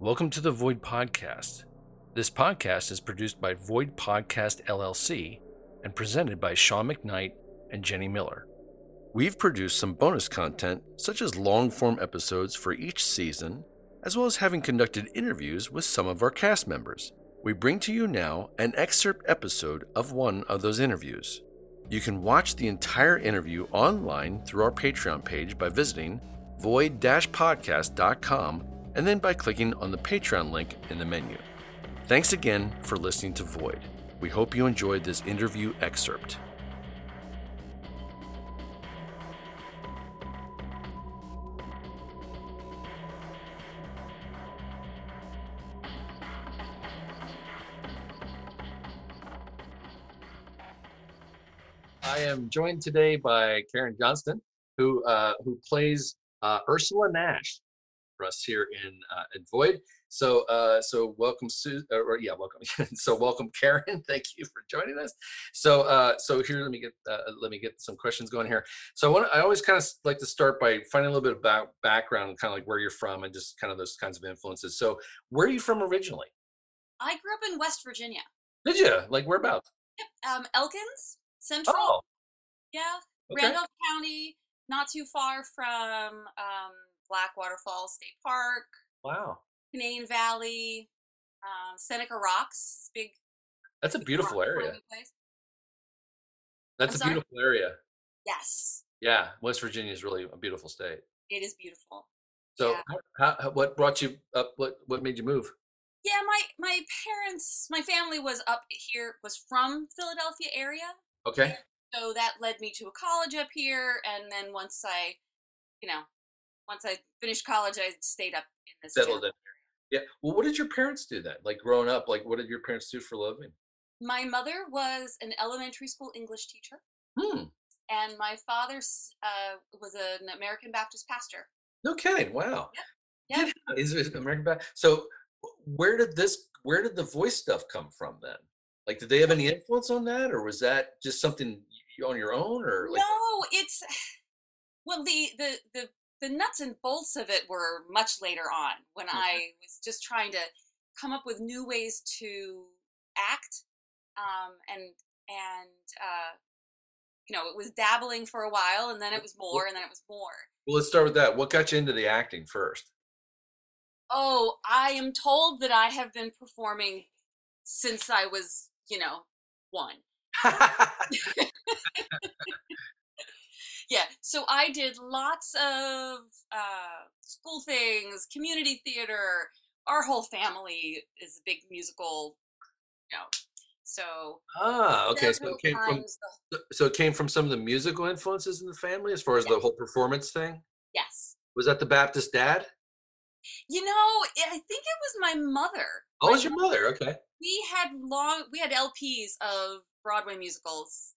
Welcome to the Void Podcast. This podcast is produced by Void Podcast LLC and presented by Sean McKnight and Jenny Miller. We've produced some bonus content, such as long form episodes for each season, as well as having conducted interviews with some of our cast members. We bring to you now an excerpt episode of one of those interviews. You can watch the entire interview online through our Patreon page by visiting void podcast.com and then by clicking on the Patreon link in the menu. Thanks again for listening to Void. We hope you enjoyed this interview excerpt. I am joined today by Karen Johnston, who uh, who plays uh, Ursula Nash for us here in uh, in Void. So uh, so welcome Sue, uh, or yeah, welcome. so welcome Karen. Thank you for joining us. So uh, so here let me get uh, let me get some questions going here. So I want I always kind of like to start by finding a little bit about background, kind of like where you're from, and just kind of those kinds of influences. So where are you from originally? I grew up in West Virginia. Did you like whereabouts? Yep. Um, Elkins Central. Oh, Yeah. okay. Randolph County, not too far from um, Blackwater Falls State Park, Wow, Canaan Valley, um, Seneca Rocks. Big. that's a big beautiful area. That's I'm a sorry? beautiful area. Yes, Yeah, West Virginia is really a beautiful state. it is beautiful. So, Yeah. how, how, what brought you up? What what made you move? Yeah, my my parents, my family was up here, was from Philadelphia area. Okay, so that led me to a college up here and then once i you know once i finished college i stayed up in this settled in. Yeah. Well, what did your parents do then? Like growing up, like what did your parents do for a living? my mother was an elementary school english teacher Hmm. and my father uh, was an american baptist pastor No kidding. Wow. Yeah. He's he's American Ba- So, where did this? Where did the voice stuff come from then? Like, did they have any influence on that, or was that just something on your own, or like? no it's well the, the the the nuts and bolts of it were much later on when Mhm. i was just trying to come up with new ways to act um, and and uh, you know it was dabbling for a while and then it was more and then it was more Well, let's start with that. What got you into the acting first? oh i am told that i have been performing since i was you know one yeah so i did lots of uh, school things community theater our whole family is a big musical you know so ah, okay. So it came from the- So- it came from some of the musical influences in the family, as far as the whole performance thing. yes Was that the Baptist dad? You know, I I think it was my mother. Oh, My it was your mother. Okay. We had long, we had LPs of Broadway musicals,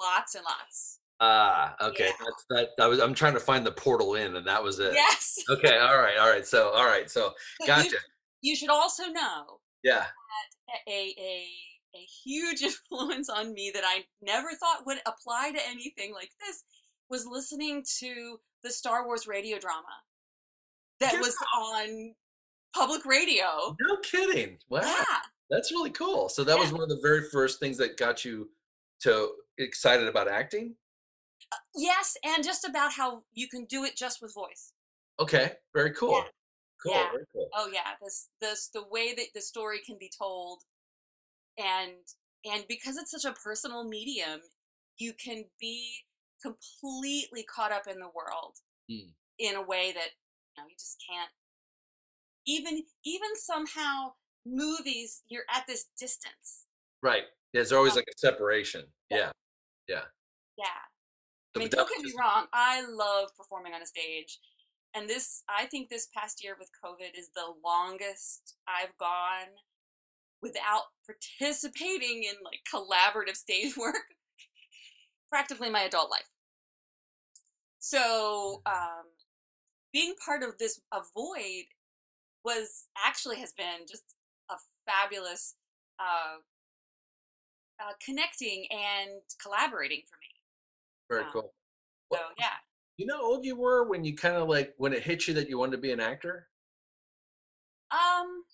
lots and lots. Ah, okay. Yeah. That's that. I was. I'm trying to find the portal in, and that was it. Yes. Okay. All right. All right. So. All right. So. But Gotcha. You, you should also know Yeah. a, a a huge influence on me that I never thought would apply to anything like this was listening to the Star Wars radio drama that Get was on public radio. No kidding. Wow. Yeah. That's really cool. So that was one of the very first things that got you to excited about acting. Yes, and just about how you can do it just with voice. Okay. Very cool. Yeah. Cool. Yeah. Very cool. oh yeah this this the way that the story can be told and and because it's such a personal medium you can be completely caught up in the world Mm. in a way that you know you just can't even even somehow movies you're at this distance Right. There's always like a separation. Yeah. yeah So, I mean, don't get me wrong. I love performing on a stage, and this I think this past year with COVID is the longest I've gone without participating in like collaborative stage work. Practically my adult life. So, um, being part of this a void was actually has been just a fabulous uh, uh, connecting and collaborating for me. Very um, cool. So Well, yeah. You know how old you were when you kind of like when it hit you that you wanted to be an actor? Um,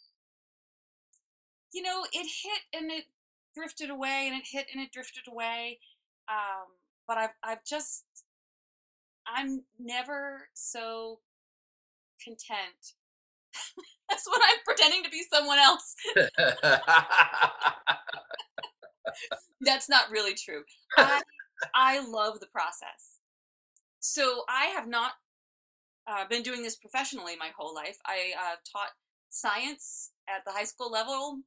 you know, it hit and it drifted away, and it hit and it drifted away. Um, but I've I've just I'm never so content. That's when I'm pretending to be someone else. That's not really true. I, I love the process. So I have not uh, been doing this professionally my whole life. I uh, taught science at the high school level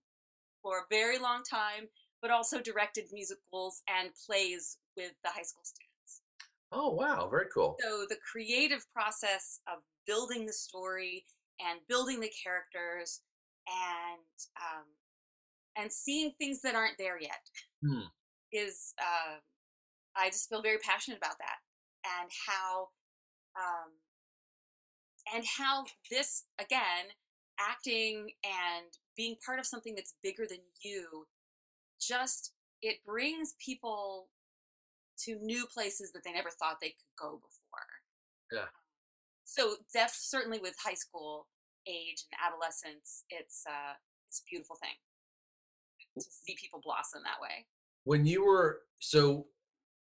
for a very long time, but also directed musicals and plays with the high school students. Oh, wow. Very cool. So the creative process of building the story and building the characters and um, and seeing things that aren't there yet Hmm. is uh, I just feel very passionate about that and how um, and how this again acting and being part of something that's bigger than you just it brings people to new places that they never thought they could go before Yeah. so def certainly with high school age and adolescence it's uh it's a beautiful thing to see people blossom that way When you were so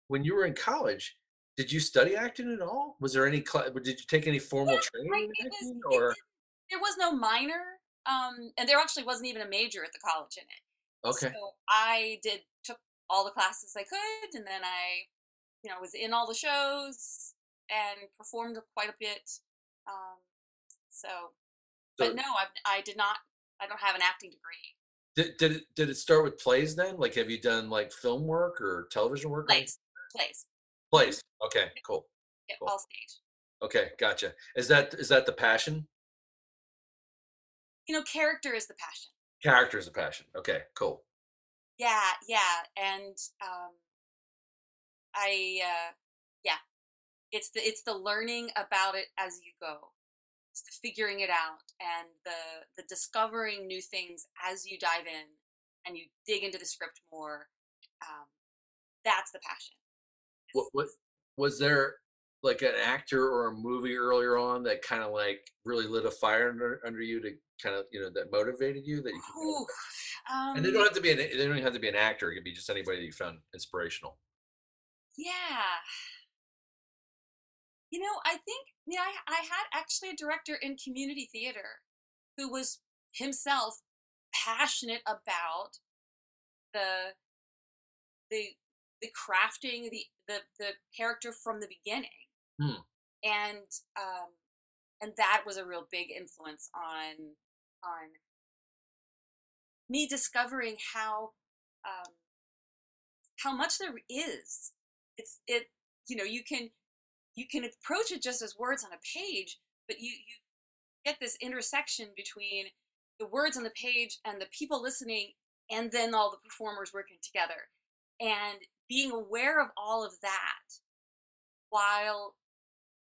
when you were in college, did you study acting at all? Was there any did you take any formal Yeah, training I- in it was- or there was no minor um and there actually wasn't even a major at the college in it Okay. so i did took all the classes i could and then i you know was in all the shows and performed quite a bit um so So but no i i did not i don't have an acting degree did, did it did it start with plays then? Like have you done like film work or television work? plays plays Plays. Okay, cool. yeah, Cool. all stage Okay, gotcha. Is that is that the passion? you know character is the passion Character is the passion. Okay, cool. yeah yeah and um i uh yeah it's the it's the learning about it as you go it's the figuring it out and the the discovering new things as you dive in and you dig into the script more um that's the passion What what was there like an actor or a movie earlier on that kind of like really lit a fire under, under you to kind of you know that motivated you that you could Ooh, um, and they don't have to be an they don't have to be an actor it could be just anybody that you found inspirational Yeah. You know, I think yeah, I, I had actually a director in community theater who was himself passionate about the the the crafting the the, the character from the beginning. Hmm. And um and that was a real big influence on on me discovering how um how much there is it's it you know you can you can approach it just as words on a page but you you get this intersection between the words on the page and the people listening and then all the performers working together and being aware of all of that while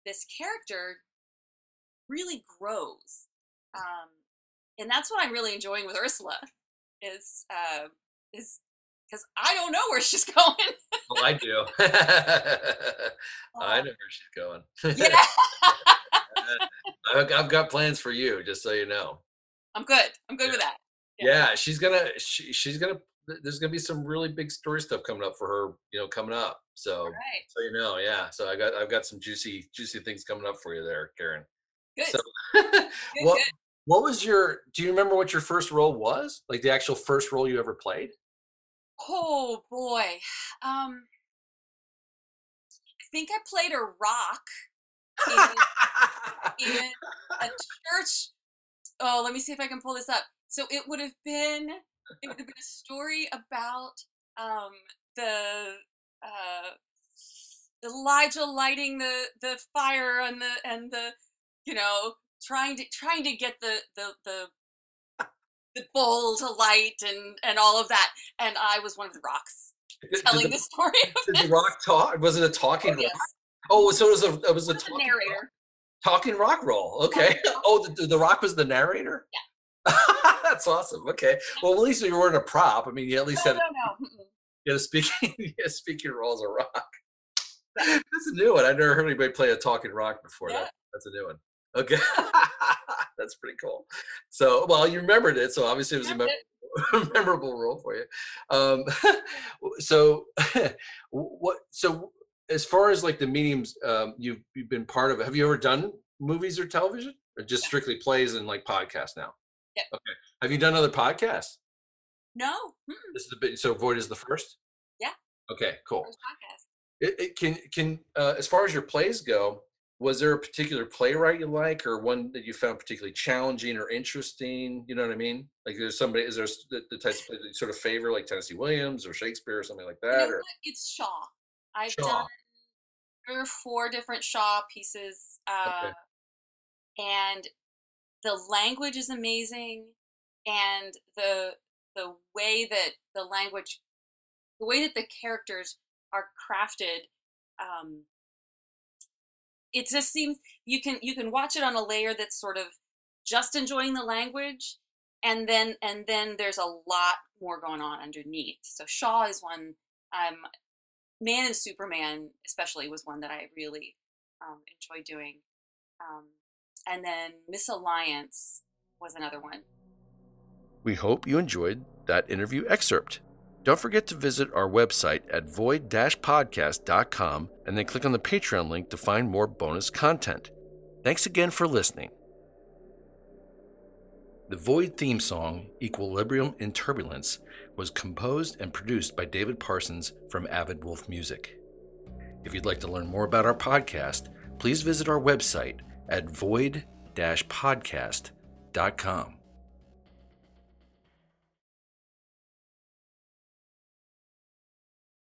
this character really grows um, and that's what i'm really enjoying with ursula is uh, is because i don't know where she's going. Well i do. I know where she's going. Yeah. I've, got plans for you just so you know. I'm good. I'm good with that. Yeah she's gonna she, she's gonna there's gonna be some really big story stuff coming up for her you know coming up so right so you know yeah so i got i've got some juicy juicy things coming up for you there karen. Good. So good, what good. what was your do you remember what your first role was? Like the actual first role you ever played? Oh boy. Um i think i played a rock in, in a church oh let me see if i can pull this up. So it would have been it would have been a story about um the uh elijah lighting the the fire and the and the you know trying to trying to get the the the the bowl to light and and all of that and i was one of the rocks telling did the story of the, did this. the rock talk was it a talking Oh, yes. rock oh so it was a it was a talking rock, narrator. talking rock role okay. Oh the, the rock was the narrator? Yeah that's awesome okay well at least you weren't a prop i mean you at least no had no no you had a speaking you had a speaking role as a rock that's a new one i've never heard anybody play a talking rock before Yeah. that that's a new one okay that's pretty cool so well you remembered it so obviously it was a mem- memorable role for you. Um, so, what? So, as far as like the mediums um, you've you've been part of, have you ever done movies or television, or just strictly plays and like podcasts now? Yep. Okay. Have you done other podcasts? No. This is the bit. So, Void is the first. Yeah. Okay. Cool. First podcast. It, it can can uh, as far as your plays go, was there a particular playwright you like, or one that you found particularly challenging or interesting? You know what I mean? Like, there's somebody. Is there the, the types of plays that you sort of favor, like Tennessee Williams or Shakespeare or something like You that? know or? It's Shaw. I've Shaw. done three or four different Shaw pieces, uh, and the language is amazing, and the the way that the language, the way that the characters are crafted, um, it just seems you can you can watch it on a layer that's sort of just enjoying the language, and then and then there's a lot more going on underneath. So Shaw is one. Um, Man and Superman, especially, was one that I really um, enjoyed doing. And then Misalliance was another one. We hope you enjoyed that interview excerpt. Don't forget to visit our website at void-podcast.com and then click on the Patreon link to find more bonus content. Thanks again for listening. The Void theme song, Equilibrium in Turbulence, was composed and produced by David Parsons from Avid Wolf Music. If you'd like to learn more about our podcast, please visit our website at void-podcast.com.